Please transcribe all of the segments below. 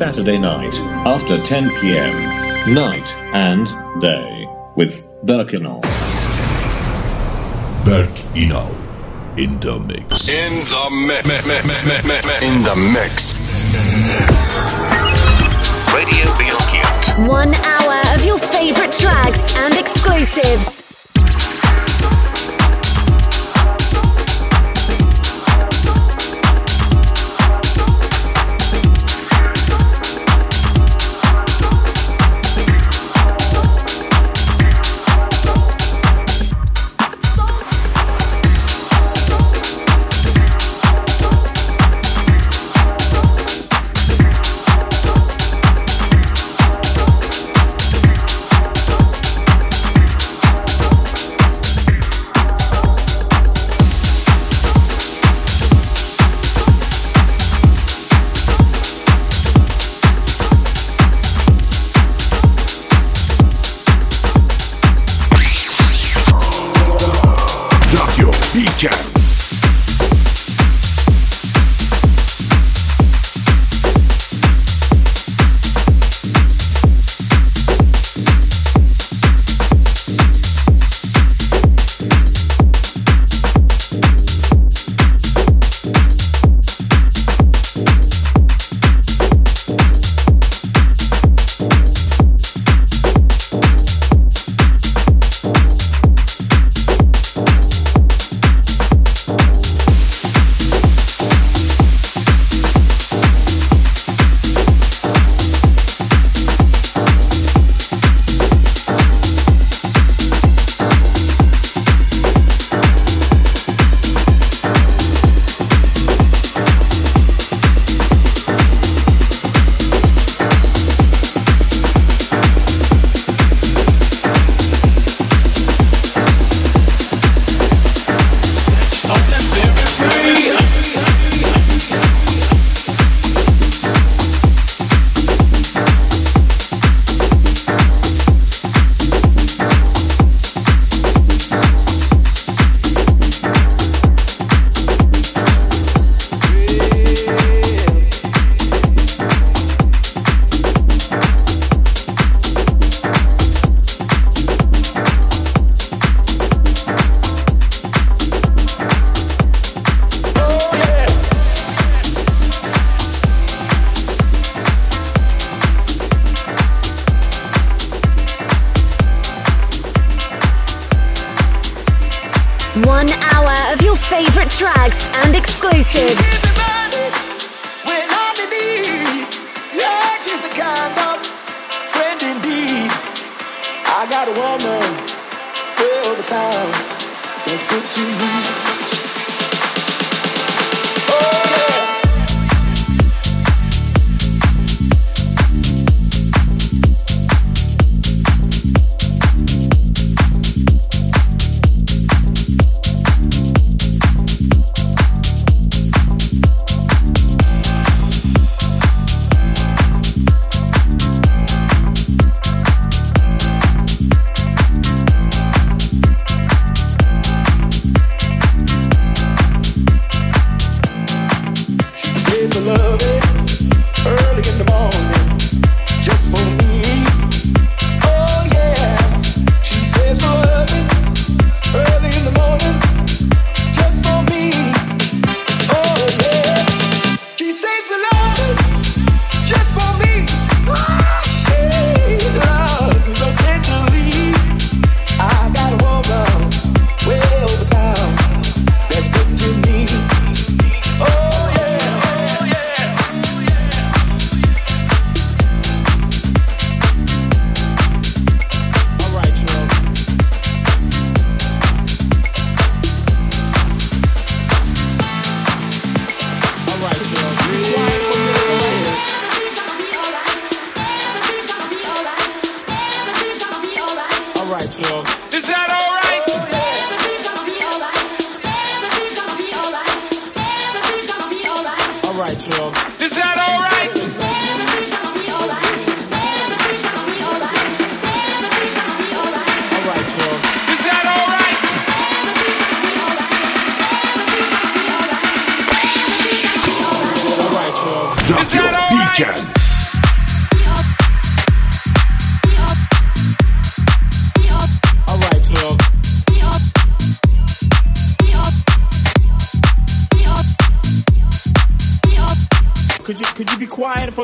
Saturday night after 10 p.m. Night and day with Berk Inal. Berk Inal in the mix. In the mix. In the mix. Radio Bilkent. One hour of your favorite tracks and exclusives.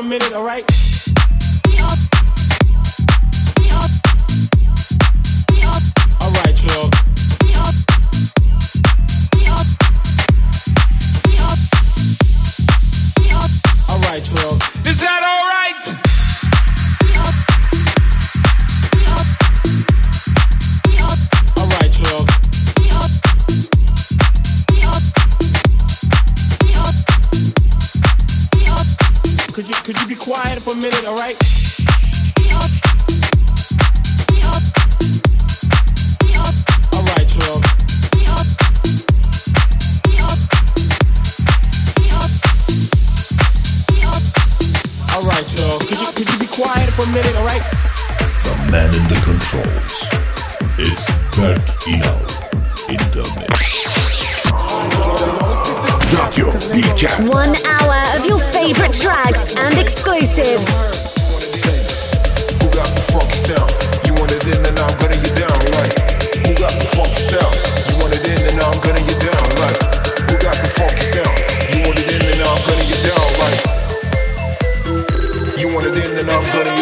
Minute, all Could you could you be quiet for a minute, all right? All right, y'all. All right, y'all. Could you could you be quiet for a minute, all right? The man in the controls. It's Berk Inal in the mix. Drop your One hour of your favorite tracks and exclusives. Who got the funky sound? You want it in, then I'm gonna get down right. Who got the funky sound? You want it in, then I'm gonna get down right. Who got the funky sound? You want it in, then I'm gonna get down right. You want it in, then I'm gonna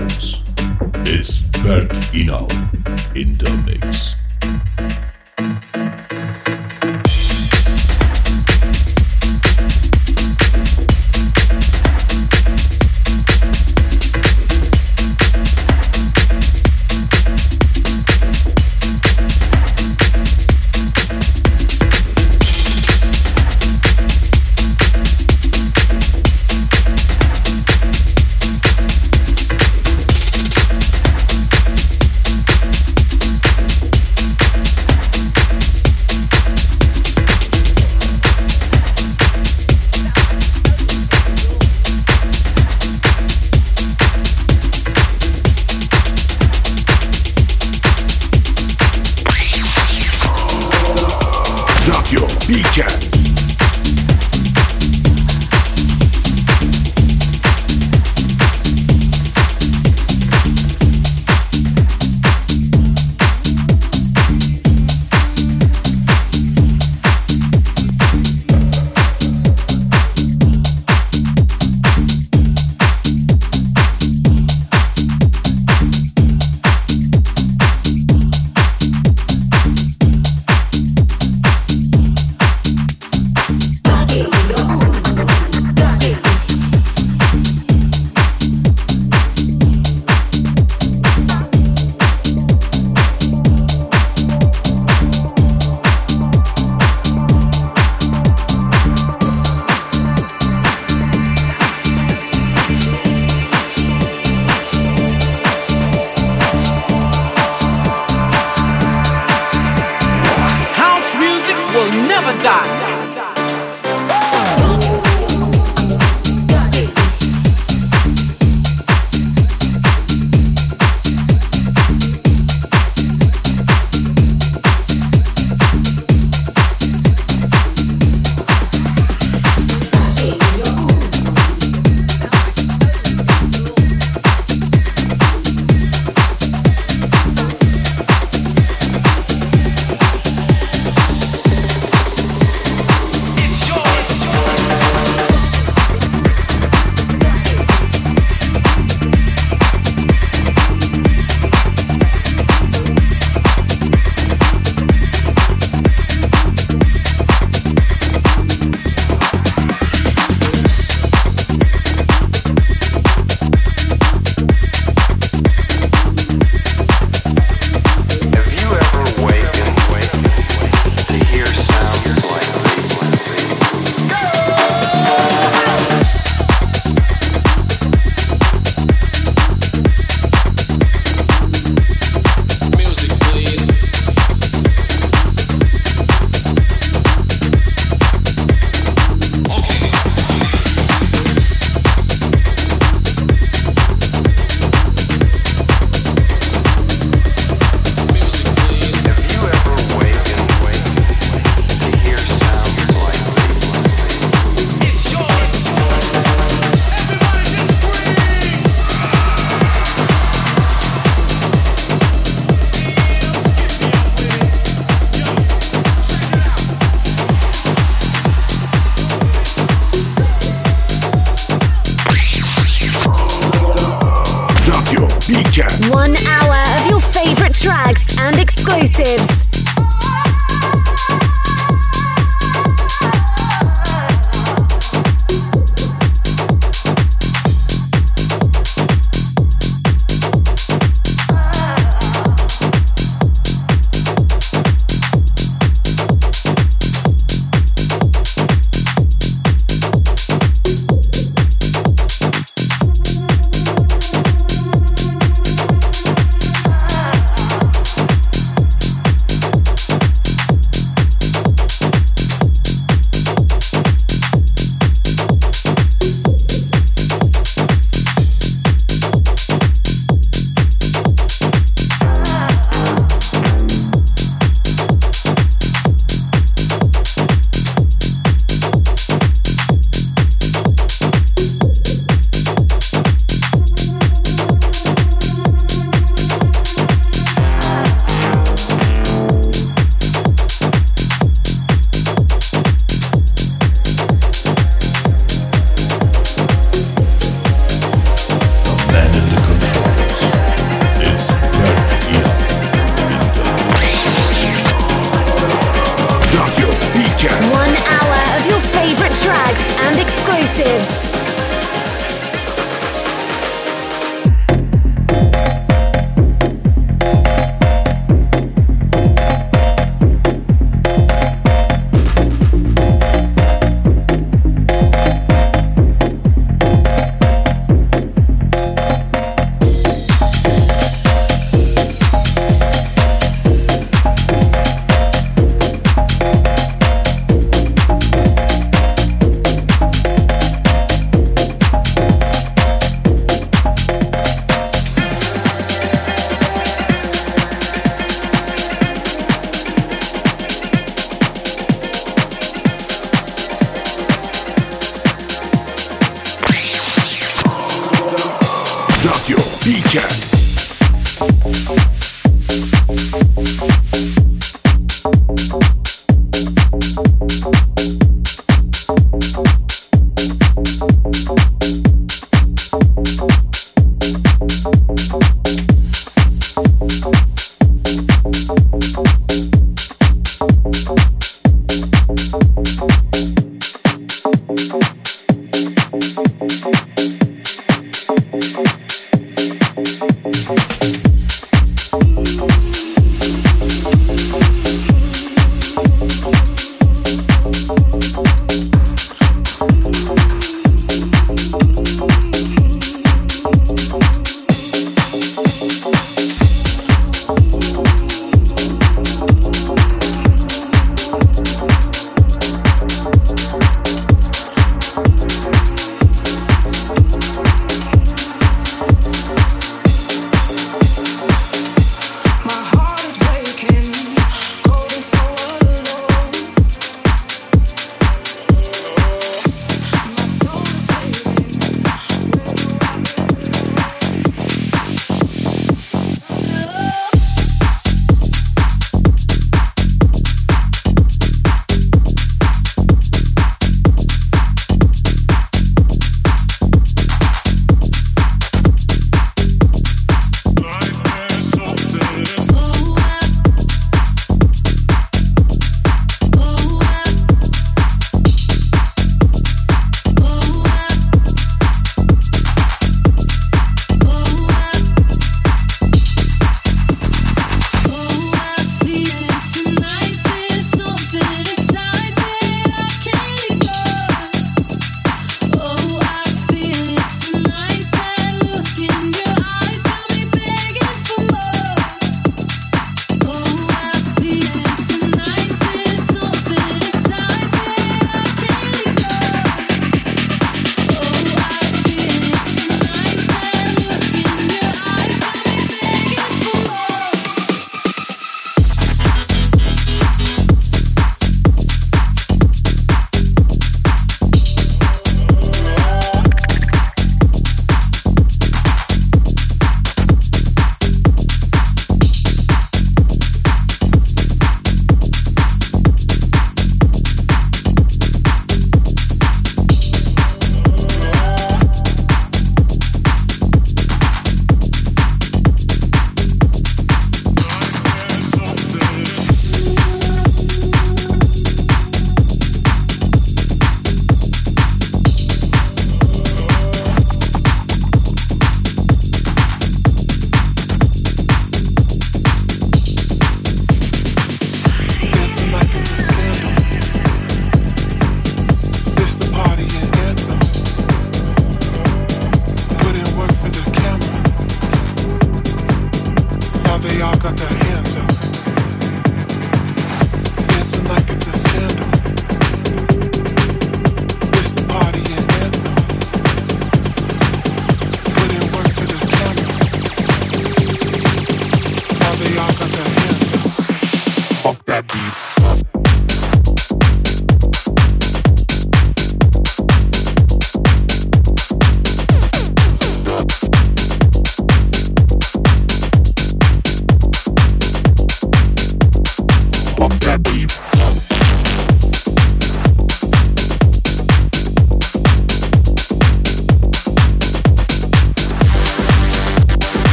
controls. It's Berk Inal in the mix.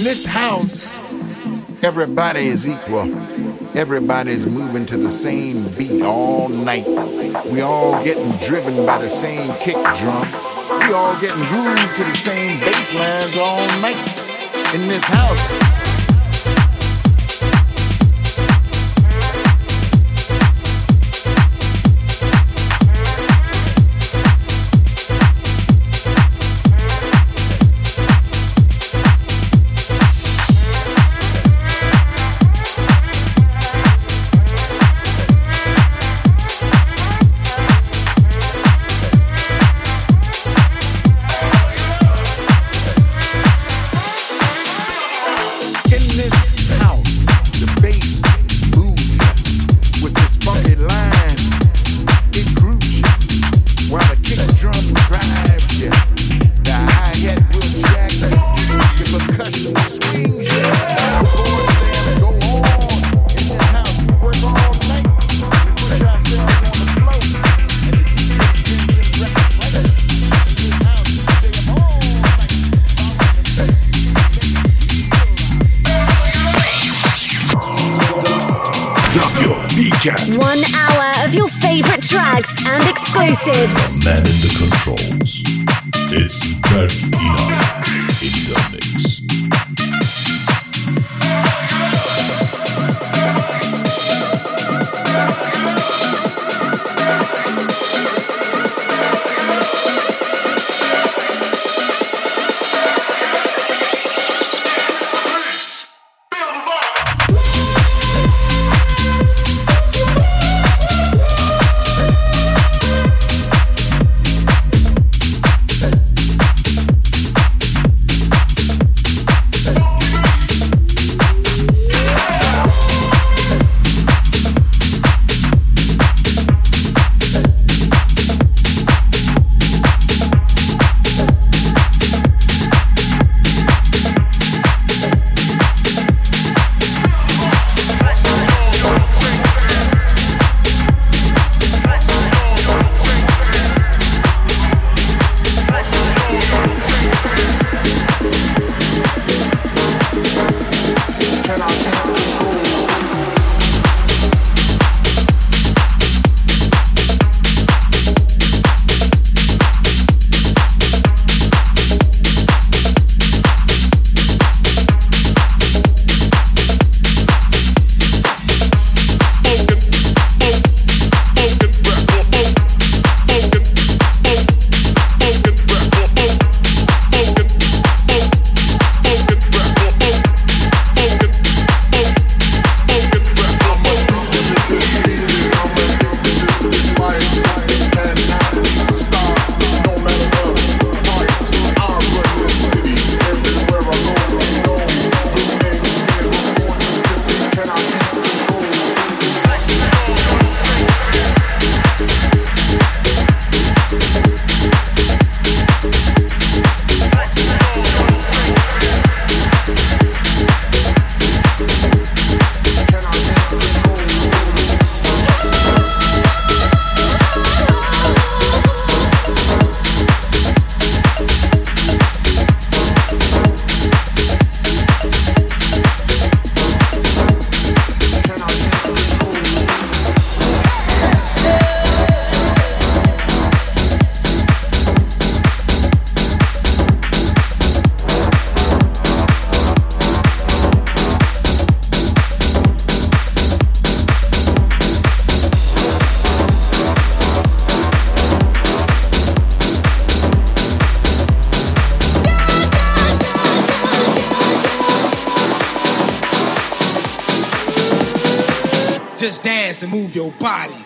in this house, everybody is equal. Everybody's moving to the same beat all night. We all getting driven by the same kick drum. We all getting grooved to the same bass lines all night. In this house, And move your body.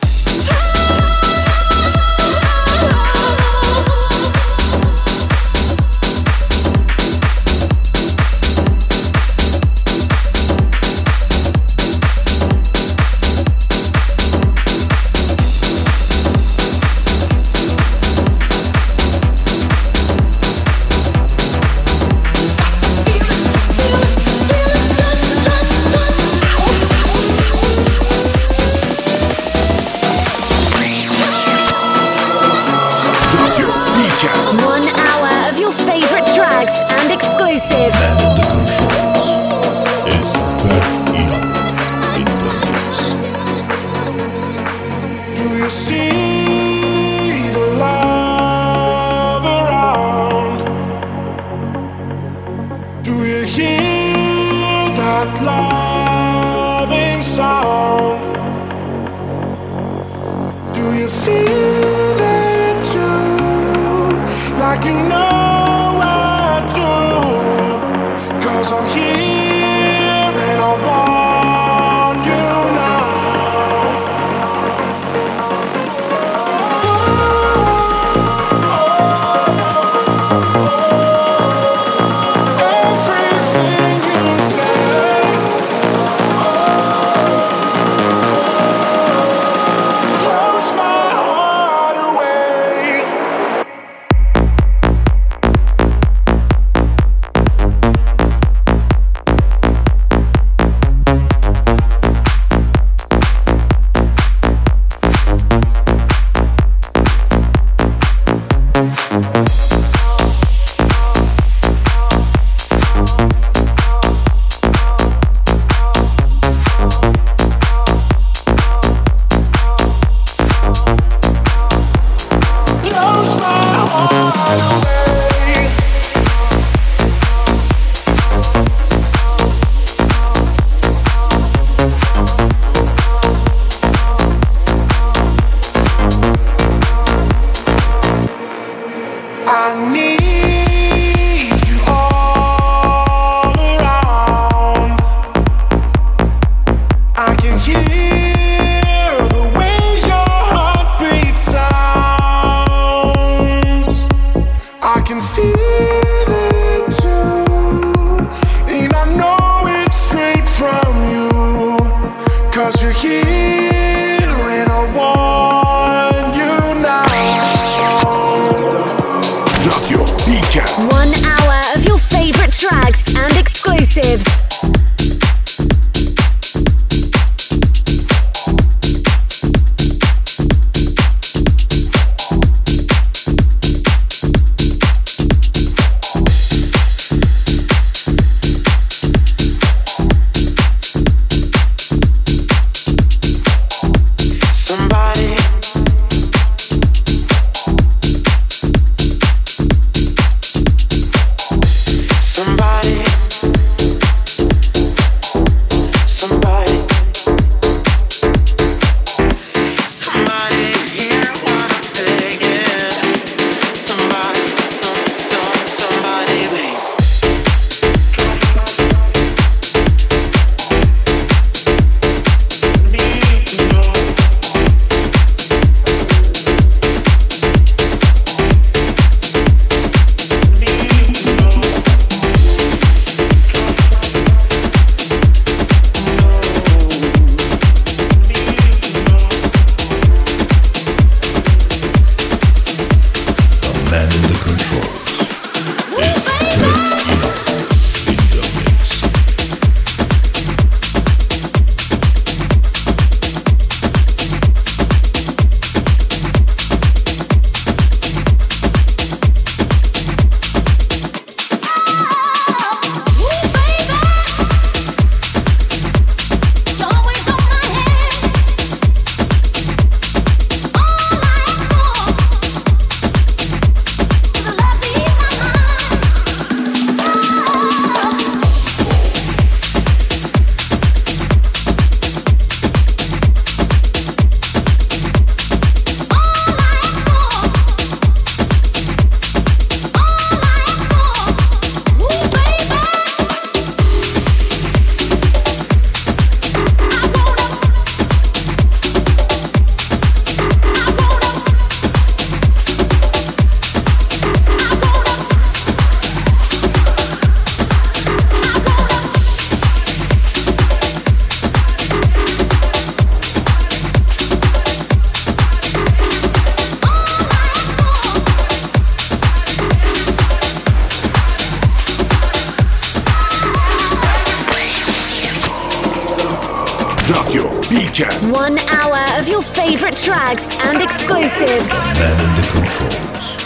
One hour of your favorite tracks and exclusives. Man in the controls.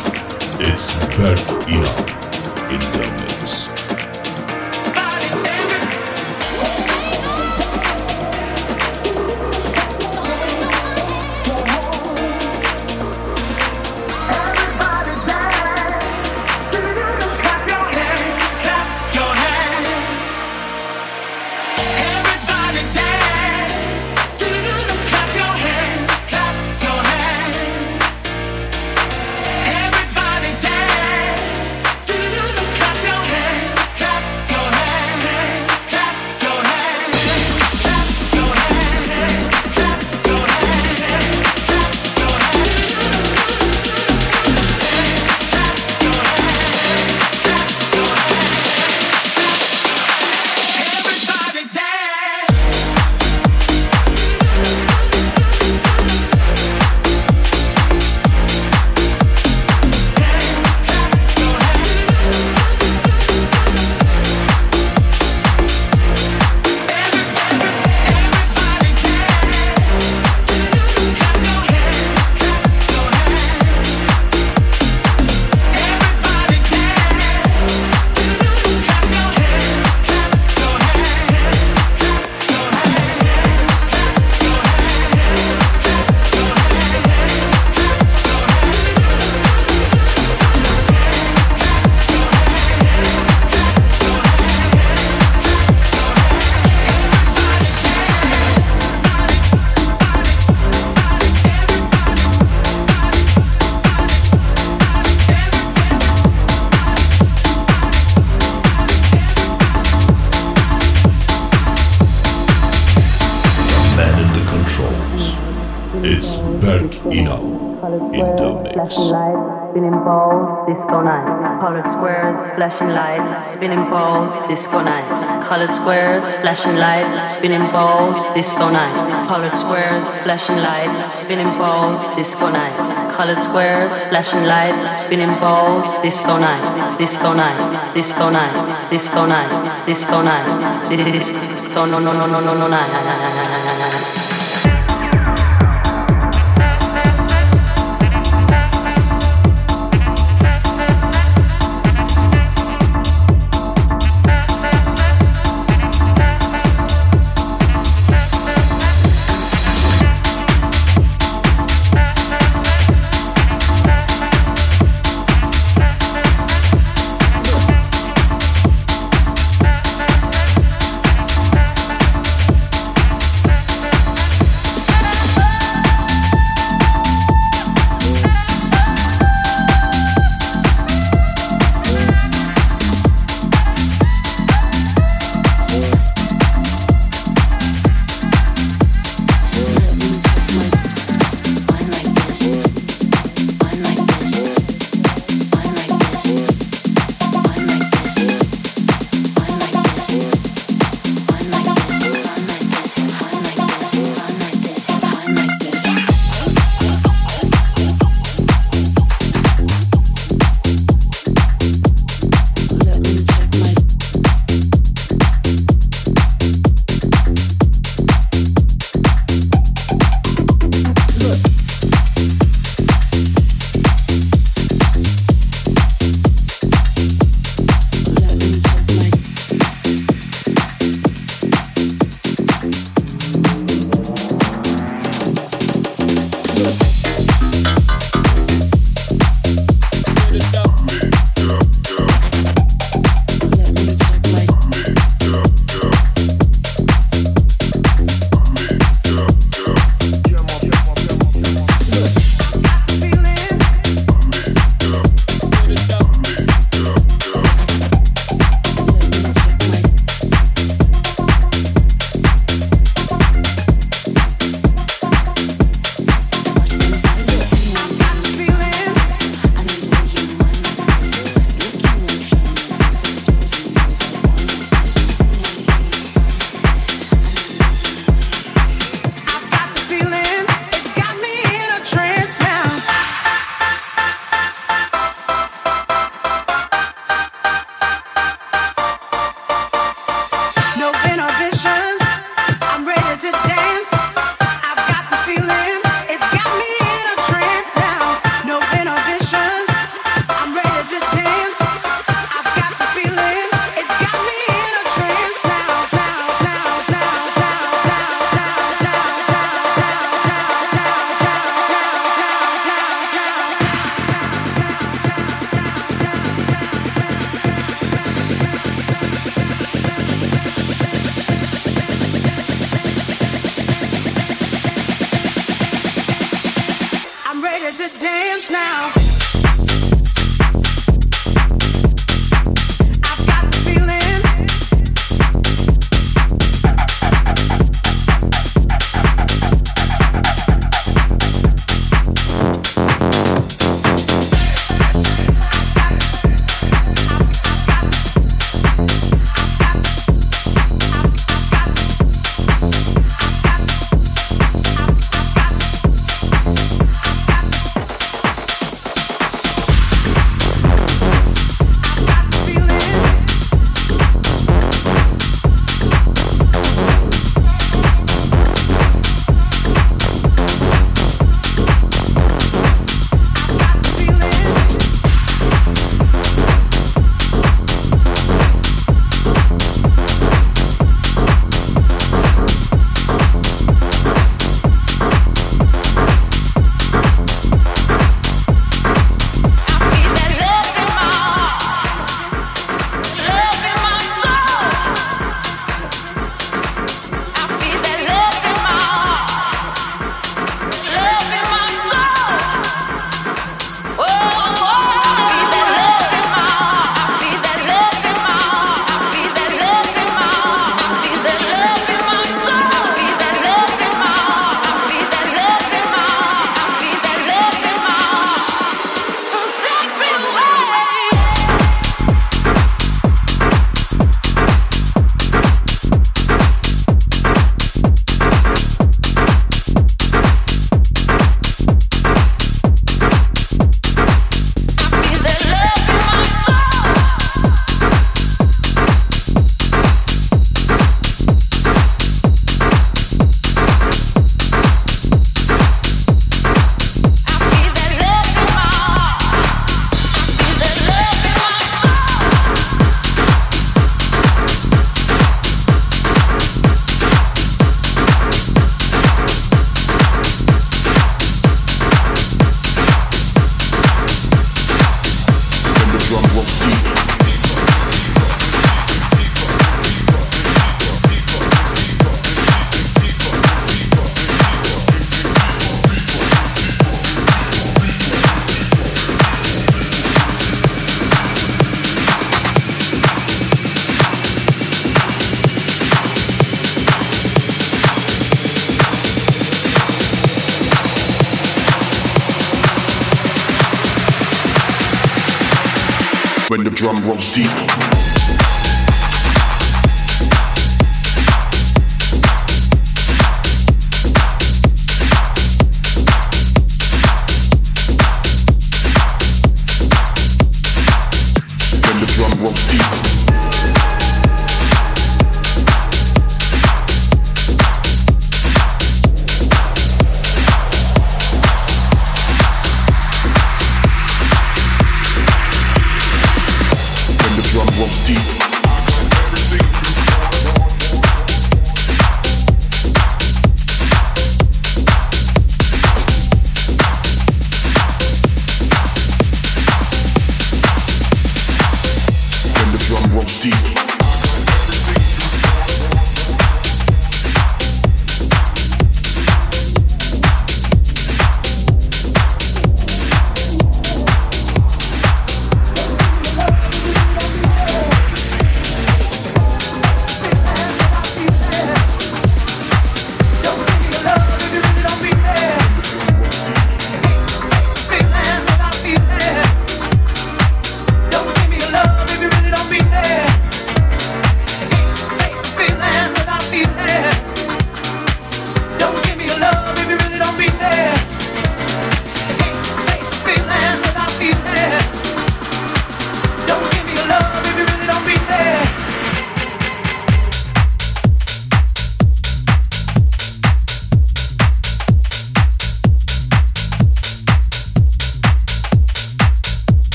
It's Berk Inal in the disco nights. Colored squares, flashing lights. Spinning balls, disco nights. Colored squares, flashing lights. Spinning balls, disco nights. Colored squares, flashing lights. Spinning balls, disco nights. Disco nights. Disco nights. Disco nights. Disco nights. Disco no no no no no no night.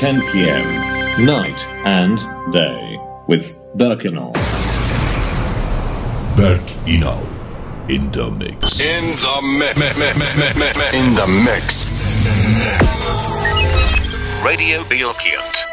10 p.m. Night and day with Berk Inal. Berk Inal in the mix. In the mix. In the mix. Radio Bilkent.